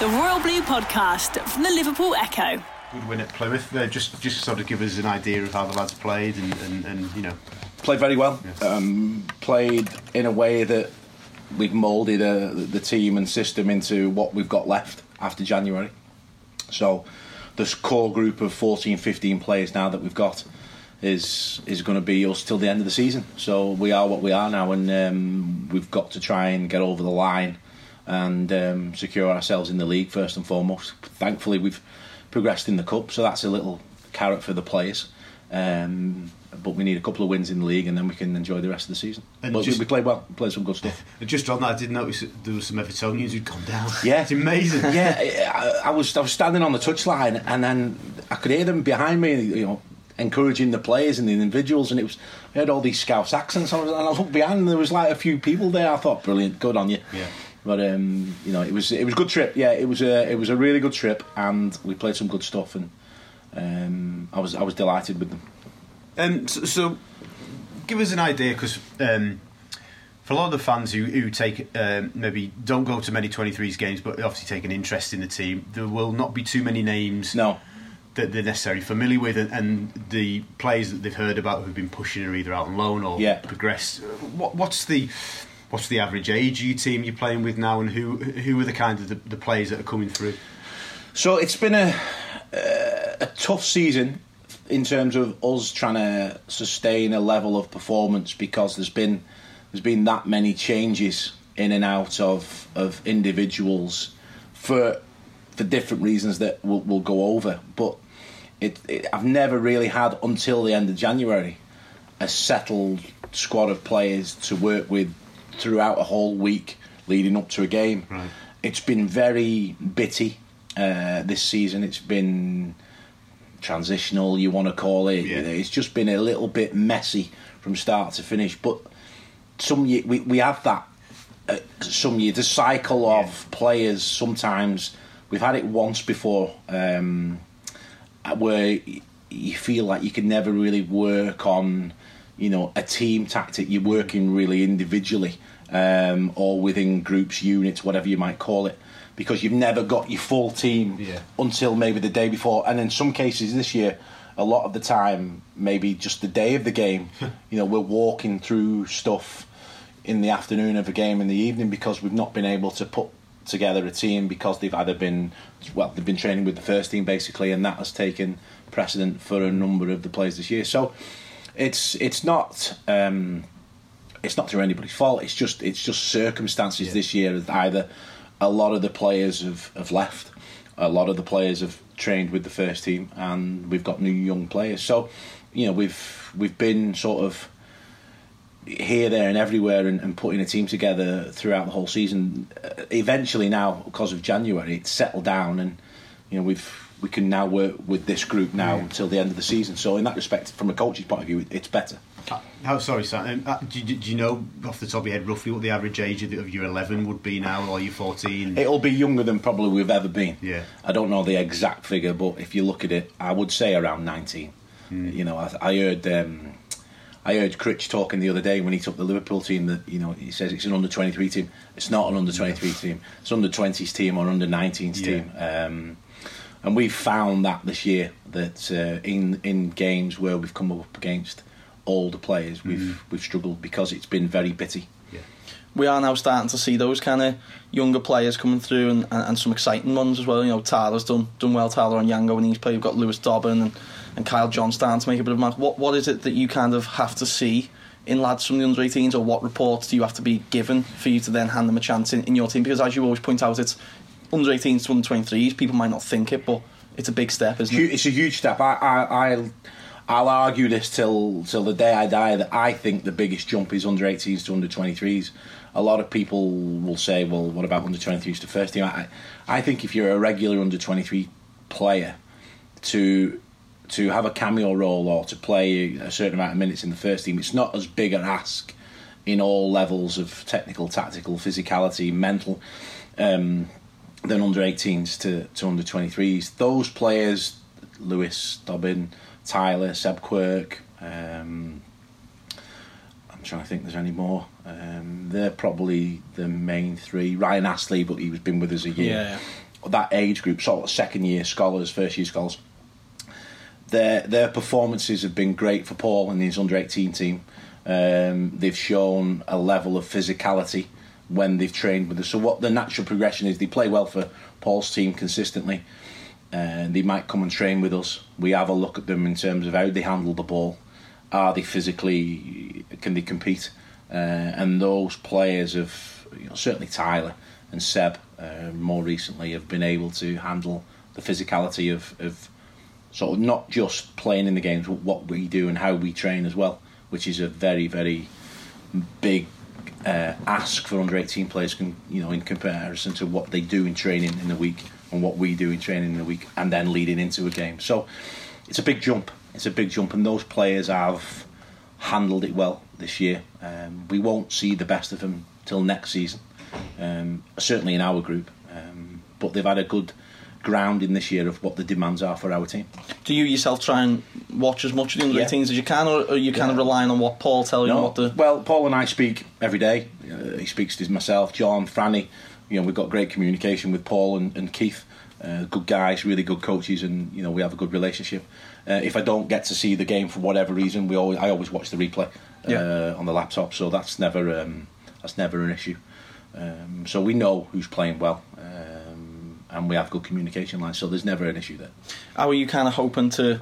The Royal Blue Podcast from the Liverpool Echo. Good win at Plymouth. Uh, just just sort of give us an idea of how the lads played and, and, and you know. Played very well. Um, played in a way that we've moulded uh, the team and system into what we've got left after January. So, this core group of 14, 15 players now that we've got is is going to be us till the end of the season. So we are what we are now, and um, we've got to try and get over the line and um, secure ourselves in the league first and foremost. Thankfully, we've progressed in the cup, so that's a little carrot for the players. Um, but we need a couple of wins in the league, and then we can enjoy the rest of the season. And but just- we played well, we played some good stuff. Just on that, I did notice that there was some Evertonians who'd gone down. Yeah, it's amazing. Yeah, I, I was I was standing on the touchline, and then I could hear them behind me, you know, encouraging the players and the individuals, and it was I heard all these Scouse accents, and I, was, and I looked behind, and there was like a few people there. I thought, brilliant, good on you. Yeah. But um, you know, it was it was a good trip. Yeah, it was a it was a really good trip, and we played some good stuff, and um, I was I was delighted with them. Um, so, so, give us an idea, because um, for a lot of the fans who, who take um, maybe don't go to many 23s games, but obviously take an interest in the team, there will not be too many names No, that they're necessarily familiar with, and, and the players that they've heard about who've been pushing are either out on loan or Yeah. progressed. What, what's the what's the average age team you're playing with now, and who who are the kind of the, the players that are coming through? So it's been a uh, a tough season in terms of us trying to sustain a level of performance because there's been there's been that many changes in and out of of individuals for for different reasons that we'll, we'll go over. But it, it I've never really had until the end of January a settled squad of players to work with throughout a whole week leading up to a game. Right. It's been very bitty uh, this season. It's been transitional, you want to call it. Yeah. It's just been a little bit messy from start to finish. But some ye- we we have that. Uh, some year the cycle of Yeah. players. Sometimes we've had it once before. Um, where you feel like you can never really work on, you know, a team tactic. You're working really individually um, or within groups, units, whatever you might call it, because you've never got your full team Yeah. until maybe the day before. And in some cases this year, a lot of the time, maybe just the day of the game, you know, we're walking through stuff in the afternoon of a game in the evening because we've not been able to put together a team because they've either been well they've been training with the first team basically and that has taken precedent for a number of the players this year so it's it's not um, it's not through anybody's fault it's just it's just circumstances Yeah. this year either a lot of the players have, have left a lot of the players have trained with the first team and we've got new young players so you know we've we've been sort of here, there, and everywhere, and, and putting a team together throughout the whole season. Uh, eventually, now because of January, it's settled down, and you know we've we can now work with this group now until the end of the season. So, in that respect, from a coach's point of view, it's better. Uh, How sorry, Sam? Um, uh, do, you- do you know off the top of your head roughly what the average age of, the, of your eleven would be now, or your fourteen? It'll be younger than probably we've ever been. Yeah. I don't know the exact figure, but if you look at it, I would say around 19. You know, I, I heard um, I heard Critch talking the other day when he took the Liverpool team that you know he says it's an under 23 team. It's not an under 23 team. It's under 20s team or under 19s Yeah. team. Um, and we've found that this year that uh, in in games where we've come up against older players, we've mm. we've struggled because it's been very bitty. Yeah. we are now starting to see those kind of younger players coming through and, and, and some exciting ones as well. You know, Tyler's done done well. Tyler Onyango when he's played. We've got Lewis Dobbin and, and Kyle John starting to make a bit of a mark. What what is it that you kind of have to see in lads from the under 18s, or what reports do you have to be given for you to then hand them a chance in, in your team? Because as you always point out, it's under 18s to under 23s. People might not think it, but it's a big step, isn't it? It's a huge step. I, I, I'll, I'll argue this till till the day I die that I think the biggest jump is under 18s to under 23s. a lot of people will say, well, what about under 23s to first team? I, I think if you're a regular under 23 player, to to have a cameo role or to play a certain amount of minutes in the first team, it's not as big an ask in all levels of technical, tactical, physicality, mental, um, than under 18s to, to under 23s. Those players, Lewis, Dobbin, Tyler, Seb Quirk, um, I'm trying to think there's any more. Um, they're probably the main three. Ryan Astley, but he's been with us a year. Yeah. That age group, sort of second year scholars, first year scholars. Their their performances have been great for Paul and his under 18 team. Um, they've shown a level of physicality when they've trained with us. So what the natural progression is, they play well for Paul's team consistently. And they might come and train with us. We have a look at them in terms of how they handle the ball. Are they physically? Can they compete? Uh, and those players have, you know, certainly Tyler and Seb, uh, more recently, have been able to handle the physicality of, of sort of not just playing in the games, but what we do and how we train as well, which is a very, very big uh, ask for under 18 players, can, you know, in comparison to what they do in training in the week and what we do in training in the week, and then leading into a game. So it's a big jump. It's a big jump, and those players have handled it well this year. Um, we won't see the best of them till next season, um, certainly in our group. Um, but they've had a good grounding this year of what the demands are for our team. Do you yourself try and watch as much of the under Yeah. 18s as you can, or are you kind of relying on what Paul tells you? What the well, Paul and I speak every day. Uh, he speaks to myself, John, Franny. You know, we've got great communication with Paul and, and Keith. Uh, good guys, really good coaches, and you know we have a good relationship. Uh, if I don't get to see the game for whatever reason, we always I always watch the replay uh, Yeah. on the laptop, so that's never um, that's never an issue. Um, so we know who's playing well, um, and we have good communication lines. So there's never an issue there. how are you kind of hoping to,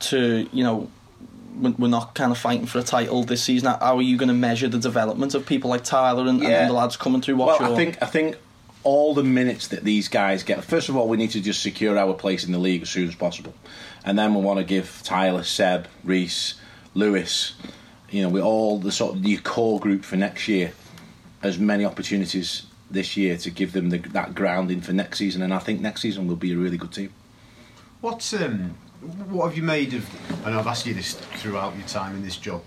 to you know, we're not kind of fighting for a title this season. How are you going to measure the development of people like Tyler and, Yeah. and the lads coming through? What's well, your- I think I think all the minutes that these guys get. First of all, we need to just secure our place in the league as soon as possible, and then we want to give Tyler, Seb, Reese, Lewis, you know, we all the sort of the core group for next year, as many opportunities this year to give them the, that grounding for next season, and I think next season will be a really good team. What's um, what have you made of? And I've asked you this throughout your time in this job.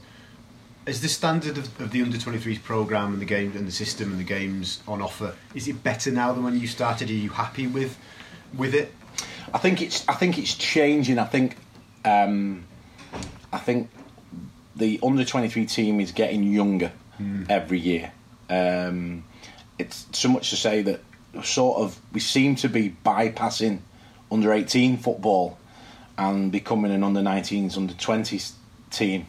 Is the standard of, of the under 23s program and the game and the system and the games on offer? Is it better now than when you started? Are you happy with with it? I think it's I think it's changing. I think um, I think the under twenty three team is getting younger every year. Um, it's so much to say that sort of we seem to be bypassing under eighteen football and becoming an under 19s, under 20s team.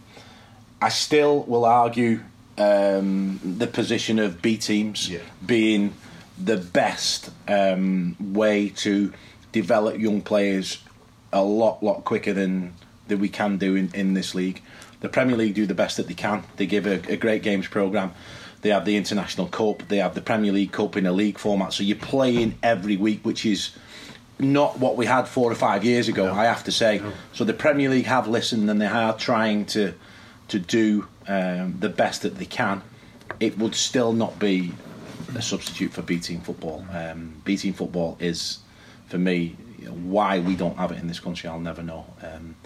I still will argue um, the position of B teams Yeah. being the best um, way to develop young players a lot, lot quicker than that we can do in, in this league. The Premier League do the best that they can. They give a, a great games program. They have the International Cup. They have the Premier League Cup in a league format. So you're playing every week, which is not what we had four or five years ago. I have to say. So the Premier League have listened and they are trying to to do um, the best that they can. It would still not be a substitute for B team football. Um, B team football is, for me, why we don't have it in this country. I'll never know. Um,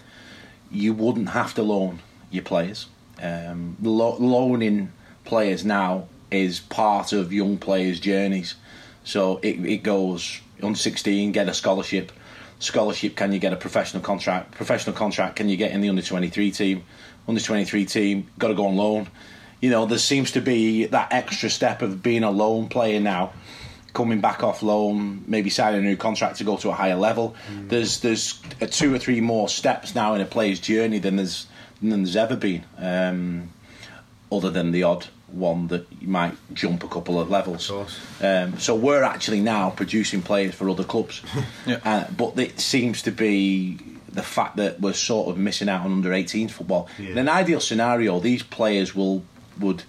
you wouldn't have to loan your players. Um, lo- loaning players now is part of young players' journeys. So it, it goes on 16, get a scholarship. Scholarship, can you get a professional contract? Professional contract, can you get in the under 23 team? Under 23 team, got to go on loan. You know, there seems to be that extra step of being a loan player now coming back off loan, maybe signing a new contract to go to a higher level. There's there's a two or three more steps now in a player's journey than there's than there's ever been, um, other than the odd one that you might jump a couple of levels. Of. Um, so we're actually now producing players for other clubs, Yeah. uh, but it seems to be the fact that we're sort of missing out on under 18s football. Yeah. In an ideal scenario, these players will would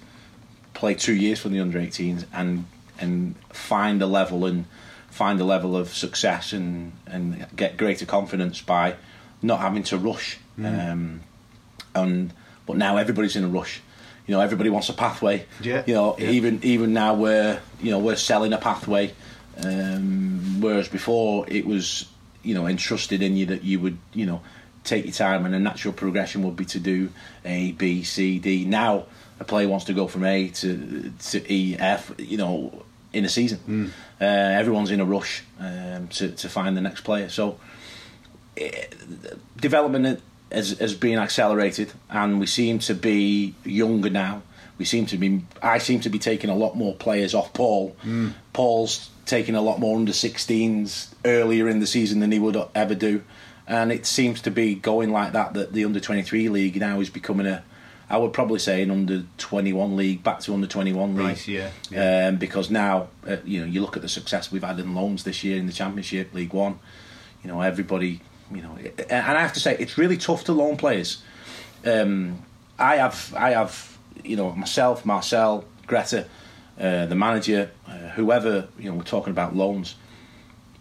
play two years for the under 18s and and find a level and find a level of success and and get greater confidence by not having to rush. Um, and but now everybody's in a rush You know, everybody wants a pathway. Yeah, You know, yeah. even even now we're you know we're selling a pathway, um, whereas before it was you know entrusted in you that you would you know take your time and a natural progression would be to do A B C D. Now a player wants to go from A to to E F. You know, in a season, uh, everyone's in a rush um, to to find the next player. So development has, has been accelerated, and we seem to be younger now. We seem to be. I seem to be taking a lot more players off Paul. Paul's taking a lot more under 16s earlier in the season than he would ever do, and it seems to be going like that. That the under 23 league now is becoming a. I would probably say an under 21 league back to under 21 league. Right, yeah, yeah. Um, because now, uh, you know, you look at the success we've had in loans this year in the Championship, League One. You know, everybody. You know, and I have to say, it's really tough to loan players. Um, I have, I have, you know, myself, Marcel, Grétar, uh, the manager, uh, whoever. You know, we're talking about loans.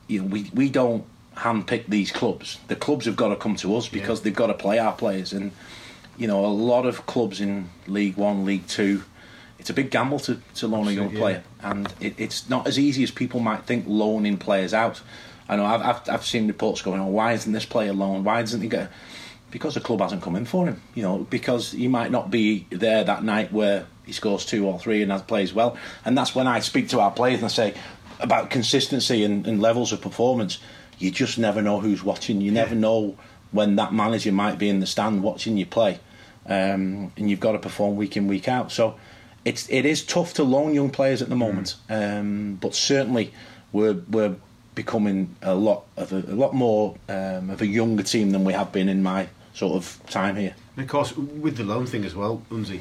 You know, we we don't handpick these clubs. The clubs have got to come to us because Yeah. they've got to play our players. And you know, a lot of clubs in League One, League Two, it's a big gamble to, to loan a young Absolutely, player, and it, it's not as easy as people might think loaning players out. I know I've, I've, I've seen reports going, on. why isn't this player loaned? Why doesn't he get? Because the club hasn't come in for him, you know, because he might not be there that night where he scores two or three and has plays well. And that's when I speak to our players and I say about consistency and, and levels of performance. You just never know who's watching. You never know when that manager might be in the stand watching you play, um, and you've got to perform week in week out. So it's it is tough to loan young players at the moment, um, but certainly we're we're becoming a lot of a, a lot more um, of a younger team than we have been in my sort of time here. And of course, with the loan thing as well, Unzi,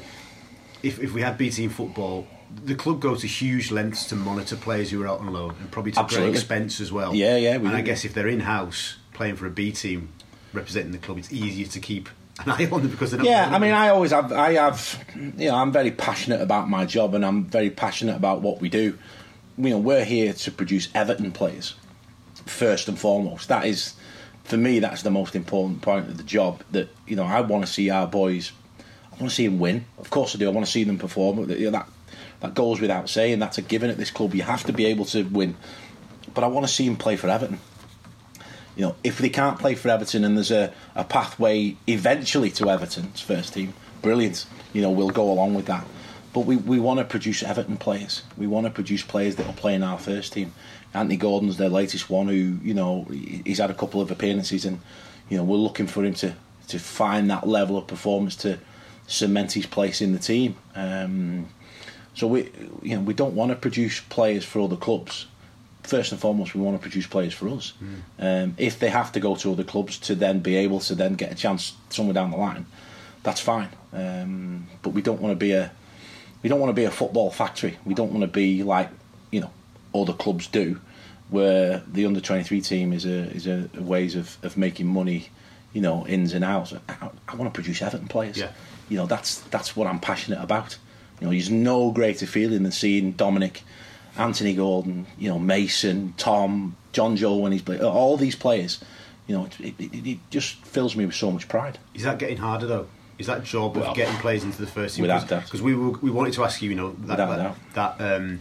if, if we had B team football, the club go to huge lengths to monitor players who are out on loan and probably to Absolutely. great expense as well. Yeah, yeah, we And I guess if they're in house playing for a B team representing the club, it's easier to keep an eye on them because they're not. Yeah, I mean. I always have, I have, you know, I'm very passionate about my job and I'm very passionate about what we do. You know, we're here to produce Everton players first and foremost. That is, for me, that's the most important point of the job. That you know, I want to see our boys. I want to see them win. Of course, I do. I want to see them perform. You know, that that goes without saying. That's a given at this club. You have to be able to win. But I want to see them play for Everton you know, if they can't play for Everton and there's a, a pathway eventually to Everton's first team, brilliant. You know, we'll go along with that. But we, we want to produce Everton players. We want to produce players that will play in our first team. Anthony Gordon's their latest one who, you know, he's had a couple of appearances and, you know, we're looking for him to, to find that level of performance to cement his place in the team. Um, so we, you know, we don't want to produce players for other clubs. First and foremost, we want to produce players for us. Um, if they have to go to other clubs to then be able to then get a chance somewhere down the line, that's fine. Um, but we don't want to be a we don't want to be a football factory. We don't want to be like you know other clubs do, where the under twenty three team is a is a, a ways of, of making money, you know, ins and outs. I, I want to produce Everton players. Yeah. You know, that's that's what I'm passionate about. You know, there's no greater feeling than seeing Dominic, Anthony Gordon, you know, Mason, Tom, Jonjoe when he's playing, all these players. You know, it, it, it just fills me with so much pride. Is that getting harder though? Is that job Well, of getting players into the first team? without doubt. Because we were, we wanted to ask you, you know, that that, that, um,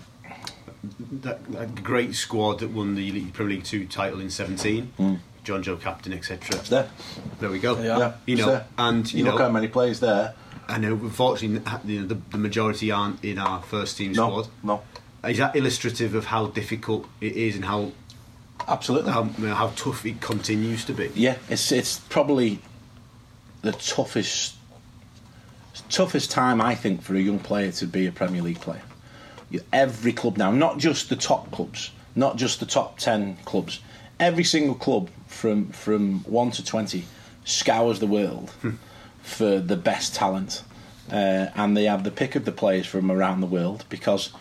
that, that great squad that won the Premier League Two title in seventeen, Jonjoe captain, etc. There. There we go. Yeah. You know, there. and you, you know, look how many players there. I know. Unfortunately, you know, the, the majority aren't in our first team No, squad. no, Is that illustrative of how difficult it is and how absolutely. how, you know, how tough it continues to be? Yeah, it's it's probably the toughest toughest time I think for a young player to be a Premier League player. Every club now, not just the top clubs, not just the top ten clubs, every single club from from one to twenty scours the world for the best talent, uh, and they have the pick of the players from around the world because.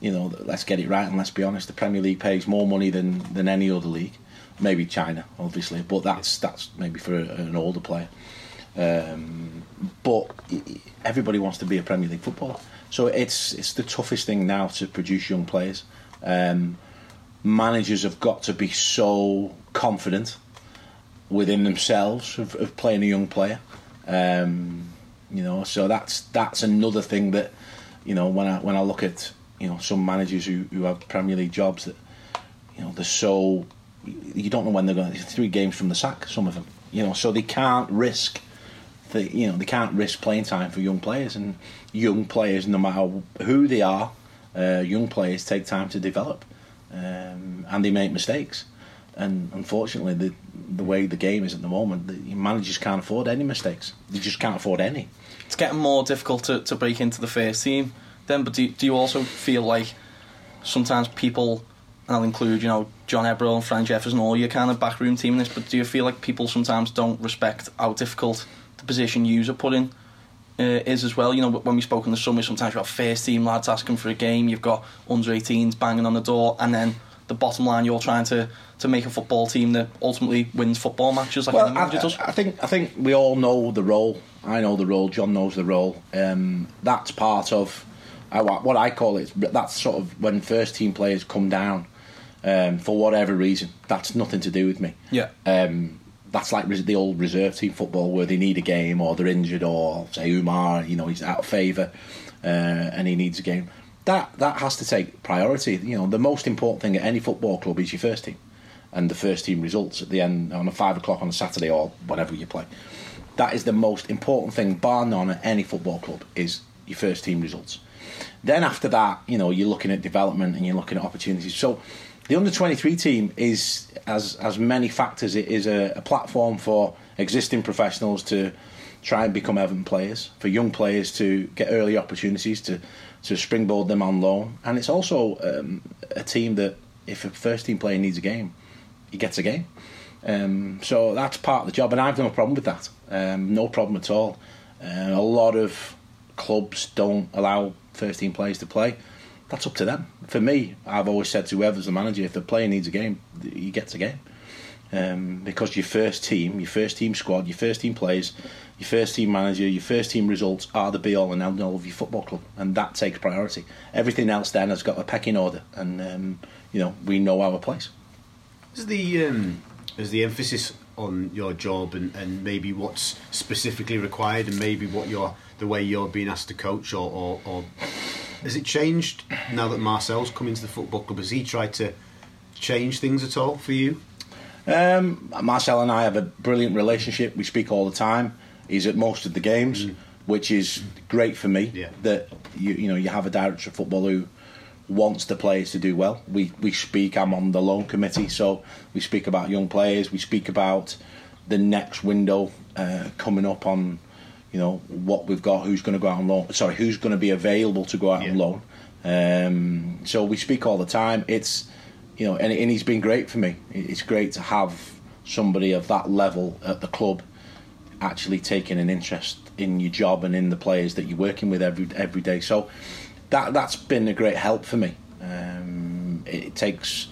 You know, let's get it right and let's be honest. The Premier League pays more money than, than any other league, maybe China, obviously, but that's that's maybe for a, an older player. Um, but everybody wants to be a Premier League footballer, so it's it's the toughest thing now to produce young players. Um, managers have got to be so confident within themselves of, of playing a young player. Um, You know, so that's that's another thing that you know when I when I look at you know some managers who, who have Premier League jobs that you know they're so you don't know when they're going. Three games from the sack, some of them. You know, so they can't risk. You know they can't risk playing time for young players, and young players, no matter who they are, uh, young players take time to develop, um, and they make mistakes. And unfortunately, the the way the game is at the moment, the managers can't afford any mistakes. They just can't afford any. It's getting more difficult to, to break into the first team. Then, but do, do you also feel like sometimes people, and I'll include, you know, John Ebbrell and Frank Jeffers and all your kind of backroom team in this, but do you feel like people sometimes don't respect how difficult the position you're put in uh, is as well? You know, when we spoke in the summer, sometimes you've got first team lads asking for a game, you've got under 18s banging on the door, and then the bottom line, you're trying to, to make a football team that ultimately wins football matches like well, I, does. I think I think we all know the role. I know the role. John knows the role. Um, that's part of what I call it. That's sort of when first team players come down um, for whatever reason. That's nothing to do with me. Yeah. Um, that's like the old reserve team football where they need a game or they're injured or say Oumar, you know, he's out of favour uh, and he needs a game that that has to take priority. You know, the most important thing at any football club is your first team, and the first team results at the end on a five o'clock on a Saturday or whenever you play. That is the most important thing, bar none, at any football club is your first team results. Then after that, you know, you're looking at development and you're looking at opportunities. So the under 23 team is as as many factors. It is a, a platform for existing professionals to try and become Everton players, for young players to get early opportunities to to springboard them on loan. And it's also um, a team that, if a first team player needs a game, he gets a game. Um, so that's part of the job, and I've no problem with that. Um, no problem at all. Uh, a lot of clubs don't allow first team players to play. That's up to them. For me, I've always said to whoever's the manager, if the player needs a game, he gets a game. Um, because your first team, your first team squad, your first team players your first team manager, your first team results are the be all and end all of your football club, and that takes priority. Everything else then has got a pecking order, and um, you know we know our place. Is the um, is the emphasis on your job and, and maybe what's specifically required, and maybe what you're the way you're being asked to coach, or, or, or has it changed now that Marcel's come into the football club? Has he tried to change things at all for you? Um, Marcel and I have a brilliant relationship. We speak all the time. He's at most of the games, mm. which is great for me. Yeah. That you you know you have a director of football who wants the players to do well. We we speak. I'm on the loan committee, so we speak about young players. We speak about the next window uh, coming up on you know what we've got, who's going to go out on loan. Sorry, who's going to be available to go out yeah. on loan. Um, so we speak all the time. It's you know, and, and he's been great for me. It's great to have somebody of that level at the club actually taking an interest in your job and in the players that you're working with every every day. So that that's been a great help for me. Um, it takes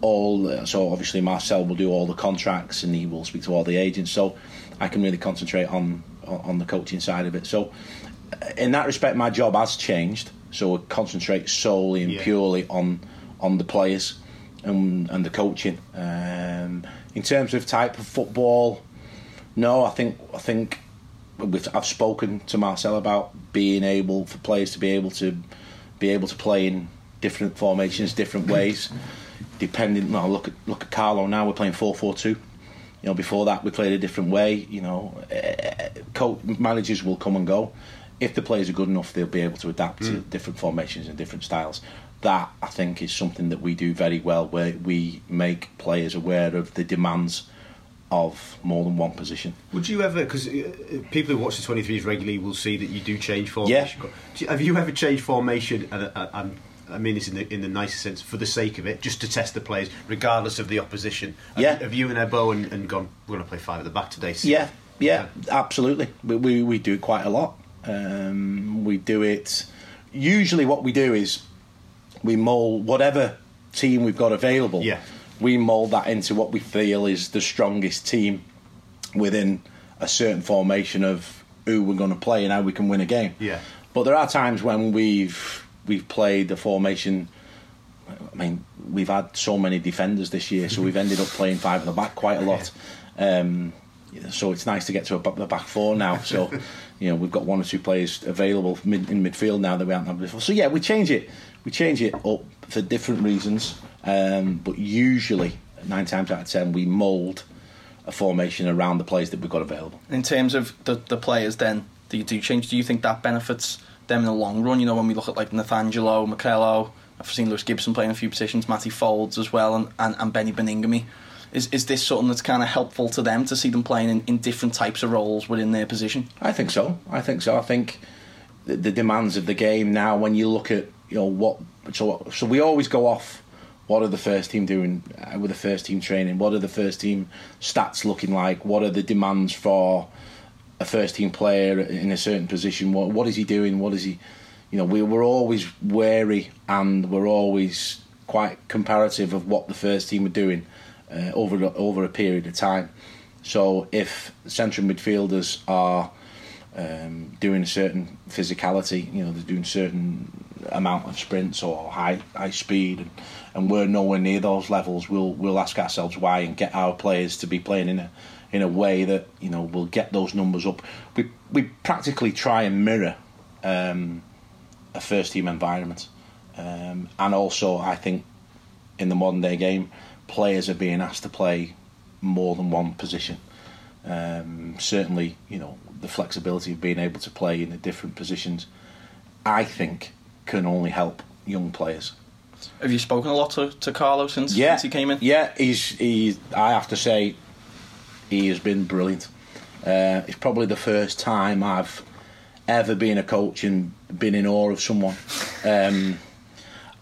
all so obviously Marcel will do all the contracts and he will speak to all the agents. So I can really concentrate on on the coaching side of it. So in that respect, my job has changed. So I concentrate solely and yeah. purely on on the players and and the coaching. Um, in terms of type of football, no, I think I think I've spoken to Marcel about being able for players to be able to be able to play in different formations, different ways. Depending, well, look at look at Carlo now. We're playing four four two. You know, before that we played a different way. You know, uh, coach, managers will come and go. If the players are good enough, they'll be able to adapt mm. to different formations and different styles. That I think is something that we do very well, where we make players aware of the demands of more than one position. Would you ever, because uh, people who watch the 23s regularly will see that you do change formation. Yeah. Have you ever changed formation, and uh, I mean this in the, in the nicest sense, for the sake of it, just to test the players, regardless of the opposition? Yeah. Have, have you and Ebo and, and, gone, we're going to play five at the back today? So yeah, yeah, absolutely. We, we, we, do it quite a lot. Um, we do it, usually what we do is we mould whatever team we've got available. Yeah we mould that into what we feel is the strongest team within a certain formation of who we're going to play and how we can win a game. Yeah. But there are times when we've we've played the formation. I mean, we've had so many defenders this year, so we've ended up playing five in the back quite a lot. Um, so it's nice to get to a, the back four now. So, you know, we've got one or two players available mid, in midfield now that we haven't had before. So yeah, we change it. We change it up for different reasons, um, but usually nine times out of ten we mould a formation around the players that we've got available. In terms of the the players, then that you do change, do you think that benefits them in the long run? You know, when we look at like Nathangelo, Markelo, I've seen Lewis Gibson playing a few positions, Matty Foulds as well, and, and, and Benny Baningime. Is, is this something that's kind of helpful to them to see them playing in, in different types of roles within their position? I think so. I think so. I think the, the demands of the game now, when you look at you know what, so so we always go off. What are the first team doing uh, with the first team training? What are the first team stats looking like? What are the demands for a first team player in a certain position? What what is he doing? What is he? You know, we we're always wary and we're always quite comparative of what the first team are doing uh, over over a period of time. So if central midfielders are um, doing a certain physicality, you know, they're doing certain amount of sprints or high high speed, and, and we're nowhere near those levels, we'll we'll ask ourselves why and get our players to be playing in a in a way that you know will get those numbers up. We we practically try and mirror um, a first team environment, um, and also I think in the modern day game players are being asked to play more than one position. Um, certainly, you know, the flexibility of being able to play in the different positions, I think, can only help young players. Have you spoken a lot to, to Carlo since, yeah, since he came in? Yeah, he's he. I have to say, he has been brilliant. Uh, it's probably the first time I've ever been a coach and been in awe of someone. Um,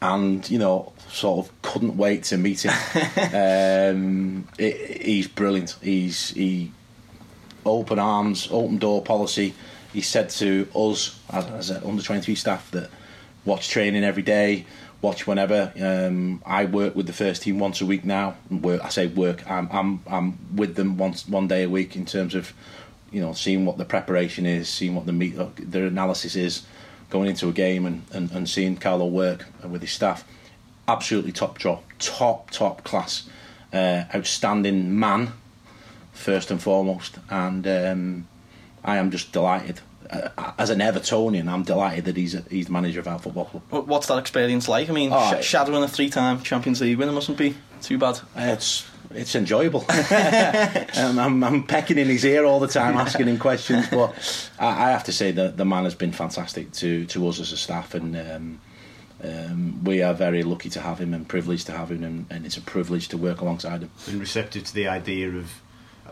and you know, sort of couldn't wait to meet him. um, it, he's brilliant. He's he open arms, open door policy. He said to us as, as under twenty three staff that watch training every day, watch whenever. Um, I work with the first team once a week now. Work, I say work. I'm I'm I'm with them once one day a week in terms of you know seeing what the preparation is, seeing what the meet, their analysis is going into a game and, and, and seeing Carlo work with his staff absolutely top draw, top top class, uh, outstanding man, first and foremost, and um, I am just delighted. Uh, as an Evertonian, I'm delighted that he's a, he's the manager of our football club. What's that experience like? I mean, oh, sh- shadowing a three-time Champions League winner mustn't be too bad. It's it's enjoyable. um, I'm, I'm, pecking in his ear all the time, asking him questions. But I, I, have to say that the man has been fantastic to to us as a staff, and um, um, we are very lucky to have him and privileged to have him, and, and, it's a privilege to work alongside him. And receptive to the idea of,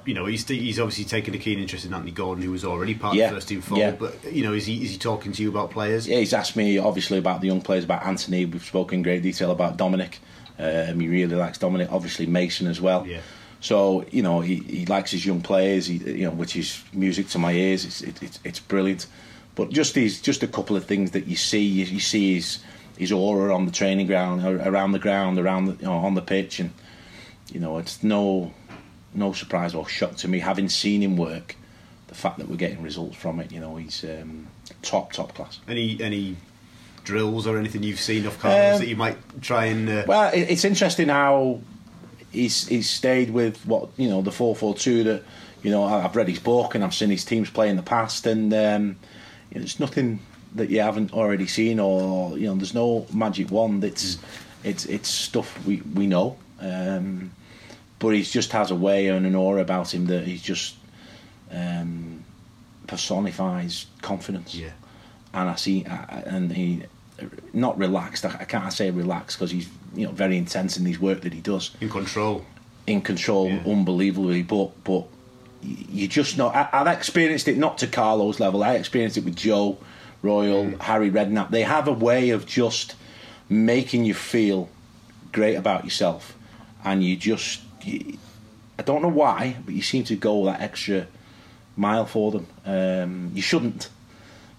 you know, he's he's obviously taken a keen interest in Anthony Gordon, who was already part yeah. of the first team fold. Yeah. But you know, is he is he talking to you about players? Yeah, he's asked me obviously about the young players, about Anthony. We've spoken in great detail about Dominic. Um, he really likes Dominic. Obviously Mason as well. Yeah. So you know he, he likes his young players. He, you know which is music to my ears. It's it, it's, it's brilliant. But just these just a couple of things that you see you, you see his his aura on the training ground, around the ground, around the, you know, on the pitch, and you know it's no no surprise or shock to me having seen him work. The fact that we're getting results from it, you know, he's um, top top class. Any any drills or anything you've seen of Carlos um, that you might try and? Uh... Well, it's interesting how he's he's stayed with what you know the four four two that you know I've read his book and I've seen his teams play in the past and um, you know, there's nothing that you haven't already seen, or you know, there's no magic wand. It's it's it's stuff we we know. Um, but he just has a way and an aura about him that he just um, personifies confidence. Yeah. And I see, and he not relaxed. I, can't say relaxed because he's you know very intense in his work that he does. In control. In control, yeah. unbelievably. But but you just know. I, have experienced it not to Carlo's level. I experienced it with Joe Royle, mm. Harry Redknapp. They have a way of just making you feel great about yourself, and you just. You, I don't know why, but you seem to go that extra mile for them. Um, you shouldn't,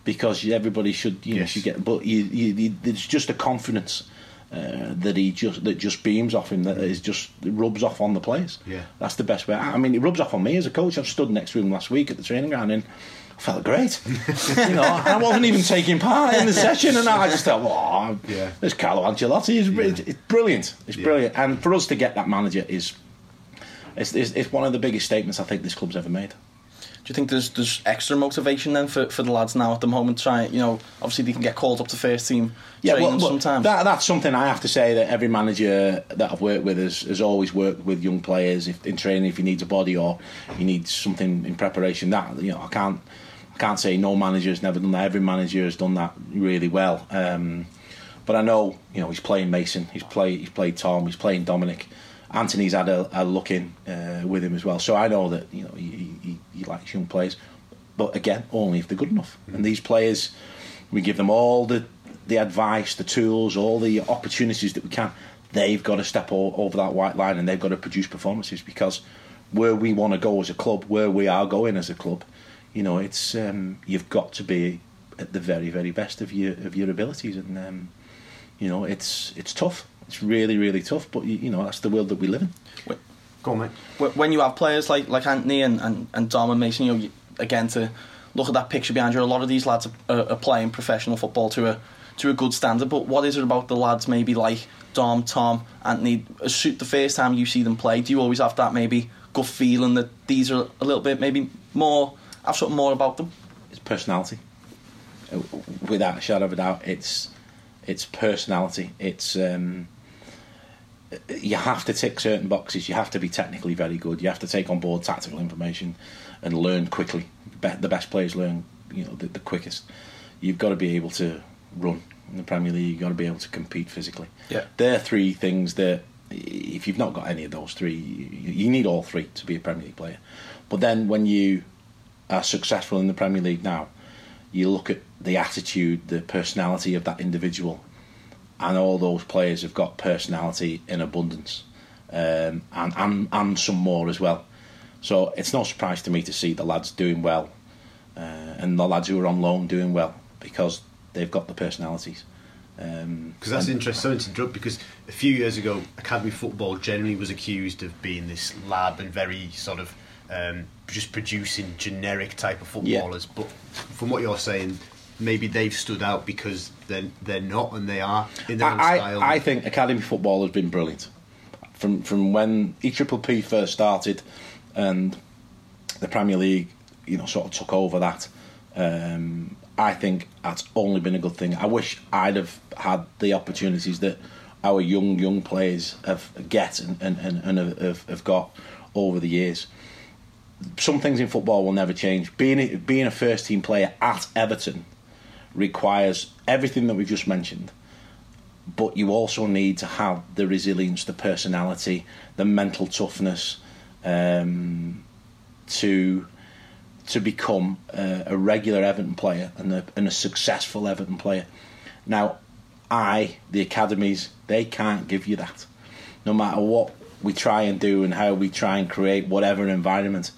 because everybody should, you know, should get. But you, you, there's just a confidence uh, that he just that just beams off him that is just rubs off on the players. Yeah, that's the best way. I mean, it rubs off on me as a coach. I've stood next to him last week at the training ground and felt great. you know, I wasn't even taking part in the session, and I just thought, oh, yeah. there's Carlo Ancelotti. It's, yeah. it's, it's brilliant. It's yeah. brilliant. And for us to get that manager is it's, it's it's one of the biggest statements I think this club's ever made. Do you think there's there's extra motivation then for, for the lads now at the moment? Trying, you know, obviously they can get called up to first team training well, sometimes. That, that's something I have to say that every manager that I've worked with has, has always worked with young players if, in training if he needs a body or he needs something in preparation. That you know, I can't I can't say no manager has never done that. Every manager has done that really well. Um, but I know you know he's playing Mason, he's played he's played Tom, he's playing Dominic. Anthony's had a, a look in uh, with him as well, so I know that you know he, he, he likes young players, but again, only if they're good enough. Mm-hmm. And these players, we give them all the the advice, the tools, all the opportunities that we can. They've got to step all, over that white line and they've got to produce performances because where we want to go as a club, where we are going as a club, you know, it's um, you've got to be at the very, very best of your of your abilities, and um, you know, it's it's tough. It's really, really tough, but you, you know that's the world that we live in. Go on, mate. When you have players like like Anthony and, and, and Dom and Mason, you know, you, again to look at that picture behind you, a lot of these lads are, are, playing professional football to a to a good standard. But what is it about the lads, maybe like Dom, Tom, Anthony? The first time you see them play, do you always have that maybe gut feeling that these are a little bit maybe more have something more about them? It's personality, without a shadow of a doubt. It's it's personality. It's um, you have to tick certain boxes. You have to be technically very good. You have to take on board tactical information and learn quickly. the best players learn, you know, the, the, quickest. You've got to be able to run in the Premier League. You've got to be able to compete physically. Yeah, they're three things that if you've not got any of those three, you need all three to be a Premier League player. But then when you are successful in the Premier League now, you look at the attitude, the personality of that individual, and all those players have got personality in abundance, um, and, and and some more as well. So it's no surprise to me to see the lads doing well, uh, and the lads who are on loan doing well because they've got the personalities. Because um, that's interesting. Sorry to interrupt. Because a few years ago, academy football generally was accused of being this lab and very sort of um, just producing generic type of footballers. Yeah. But from what you're saying, maybe they've stood out because they're they're not and they are in their own I, style. I think academy football has been brilliant from from when E Triple P first started and the Premier League, you know, sort of took over that. Um, I think that's only been a good thing. I wish I'd have had the opportunities that our young young players have get and and, and, and have, have got over the years some things in football will never change. Being a, being a first team player at Everton requires everything that we've just mentioned, but you also need to have the resilience, the personality, the mental toughness um, to to become a, a, regular Everton player and a, and a successful Everton player. Now, I, the academies, they can't give you that. No matter what we try and do and how we try and create whatever environment,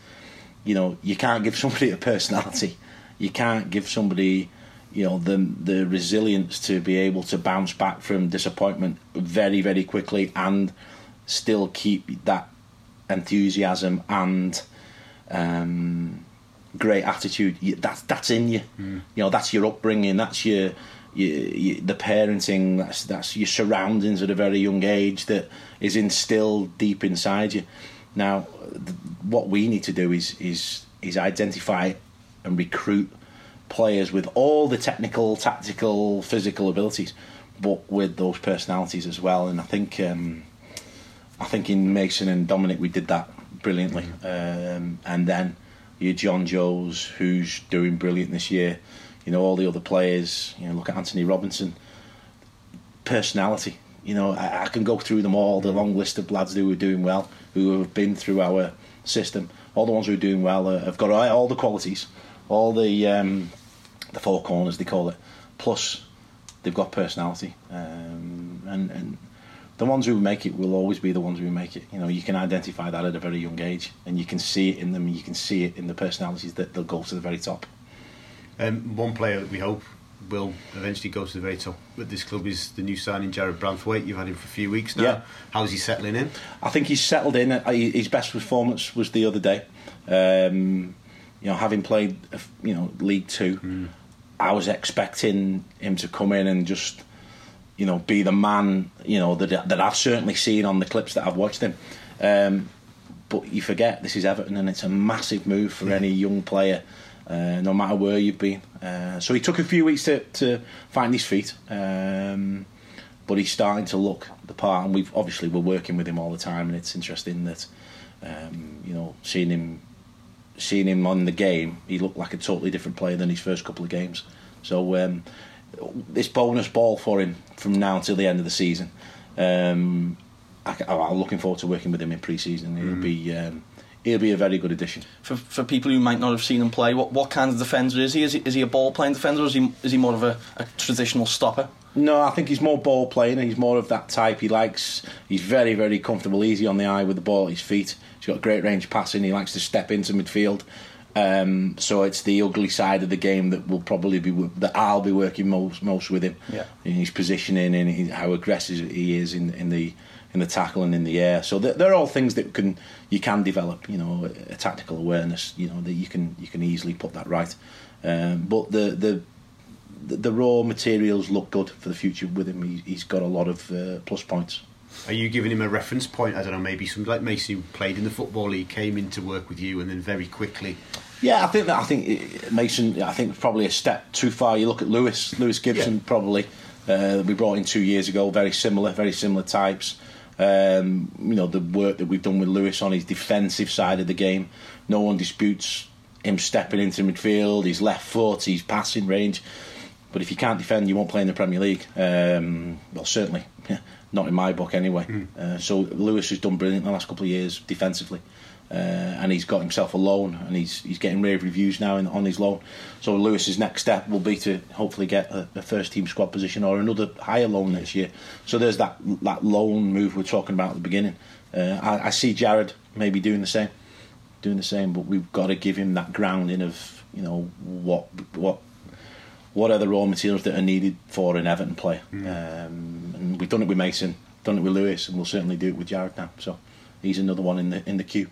you know, you can't give somebody a personality. You can't give somebody, you know, the the resilience to be able to bounce back from disappointment very, very quickly and still keep that enthusiasm and um, great attitude. That's that's in you. Mm. You know, that's your upbringing. That's your, your, your, the parenting. That's that's your surroundings at a very young age that is instilled deep inside you. Now, what we need to do is is is identify and recruit players with all the technical, tactical, physical abilities, but with those personalities as well. And I think um, I think in Mason and Dominic we did that brilliantly. Mm. Um, and then you Jonjoes, who's doing brilliant this year. You know all the other players. You know, look at Antonee Robinson. Personality. You know, I, I can go through them all. The long list of lads who are doing well who have been through our system, all the ones who are doing well uh, have got all the qualities, all the um, the four corners they call it, plus they've got personality, um, and and the ones who make it will always be the ones who make it. You know, you can identify that at a very young age, and you can see it in them. You can see it in the personalities that they'll go to the very top. Um, one player that we hope will eventually go to the very top But this club is the new signing Jarrad Branthwaite. You've had him for a few weeks now. Yeah. How's he settling in? I think he's settled in. His best performance was the other day. Um, you know, having played, you know, League Two, mm. I was expecting him to come in and just, you know, be the man. You know that that I've certainly seen on the clips that I've watched him. Um, but you forget this is Everton, and it's a massive move for any young player. Uh, no matter where you've been, uh, so he took a few weeks to, to find his feet, um, but he's starting to look the part. And we've obviously we're working with him all the time, and it's interesting that um, you know seeing him seeing him on the game, he looked like a totally different player than his first couple of games. So um, this bonus ball for him from now until the end of the season. Um, I, am looking forward to working with him in pre-season. He'll mm. be um, he'll be a very good addition. For for people who might not have seen him play, what what kind of defender is he? Is he, is he a ball playing defender, or is he is he more of a, a traditional stopper? No, I think he's more ball playing. He's more of that type. He likes. He's very very comfortable, easy on the eye with the ball at his feet. He's got great range passing. He likes to step into midfield. Um, so it's the ugly side of the game that will probably be that I'll be working most most with him. Yeah. In his positioning and how aggressive he is in in the in the tackle and in the air. So they're, they're all things that can you can develop. You know, a, tactical awareness. You know that you can you can easily put that right. Um, but the the the raw materials look good for the future with him. He, has got a lot of uh, plus points. Are you giving him a reference point? I don't know, maybe somebody like Mason who played in the football league came in to work with you and then very quickly. Yeah, I think that I think Mason. I think probably a step too far. You look at Lewis, Lewis Gibson, yeah. probably uh, we brought in two years ago. Very similar, very similar types. Um, you know the work that we've done with Lewis on his defensive side of the game. No one disputes him stepping into midfield, his left foot, his passing range. But if you can't defend, you won't play in the Premier League. Um, well, certainly not in my book anyway. Mm. Uh, so Lewis has done brilliant the last couple of years defensively. Uh, and he's got himself a loan, and he's he's getting rave reviews now in, on his loan. So Lewis's next step will be to hopefully get a, a, first team squad position or another higher loan next year. So there's that that loan move we're talking about at the beginning. Uh, I, I, see Jarrad maybe doing the same, doing the same, but we've got to give him that grounding of you know what what what are the raw materials that are needed for an Everton player. Mm. Um, and we've done it with Mason, done it with Lewis, and we'll certainly do it with Jarrad now. So he's another one in the in the queue.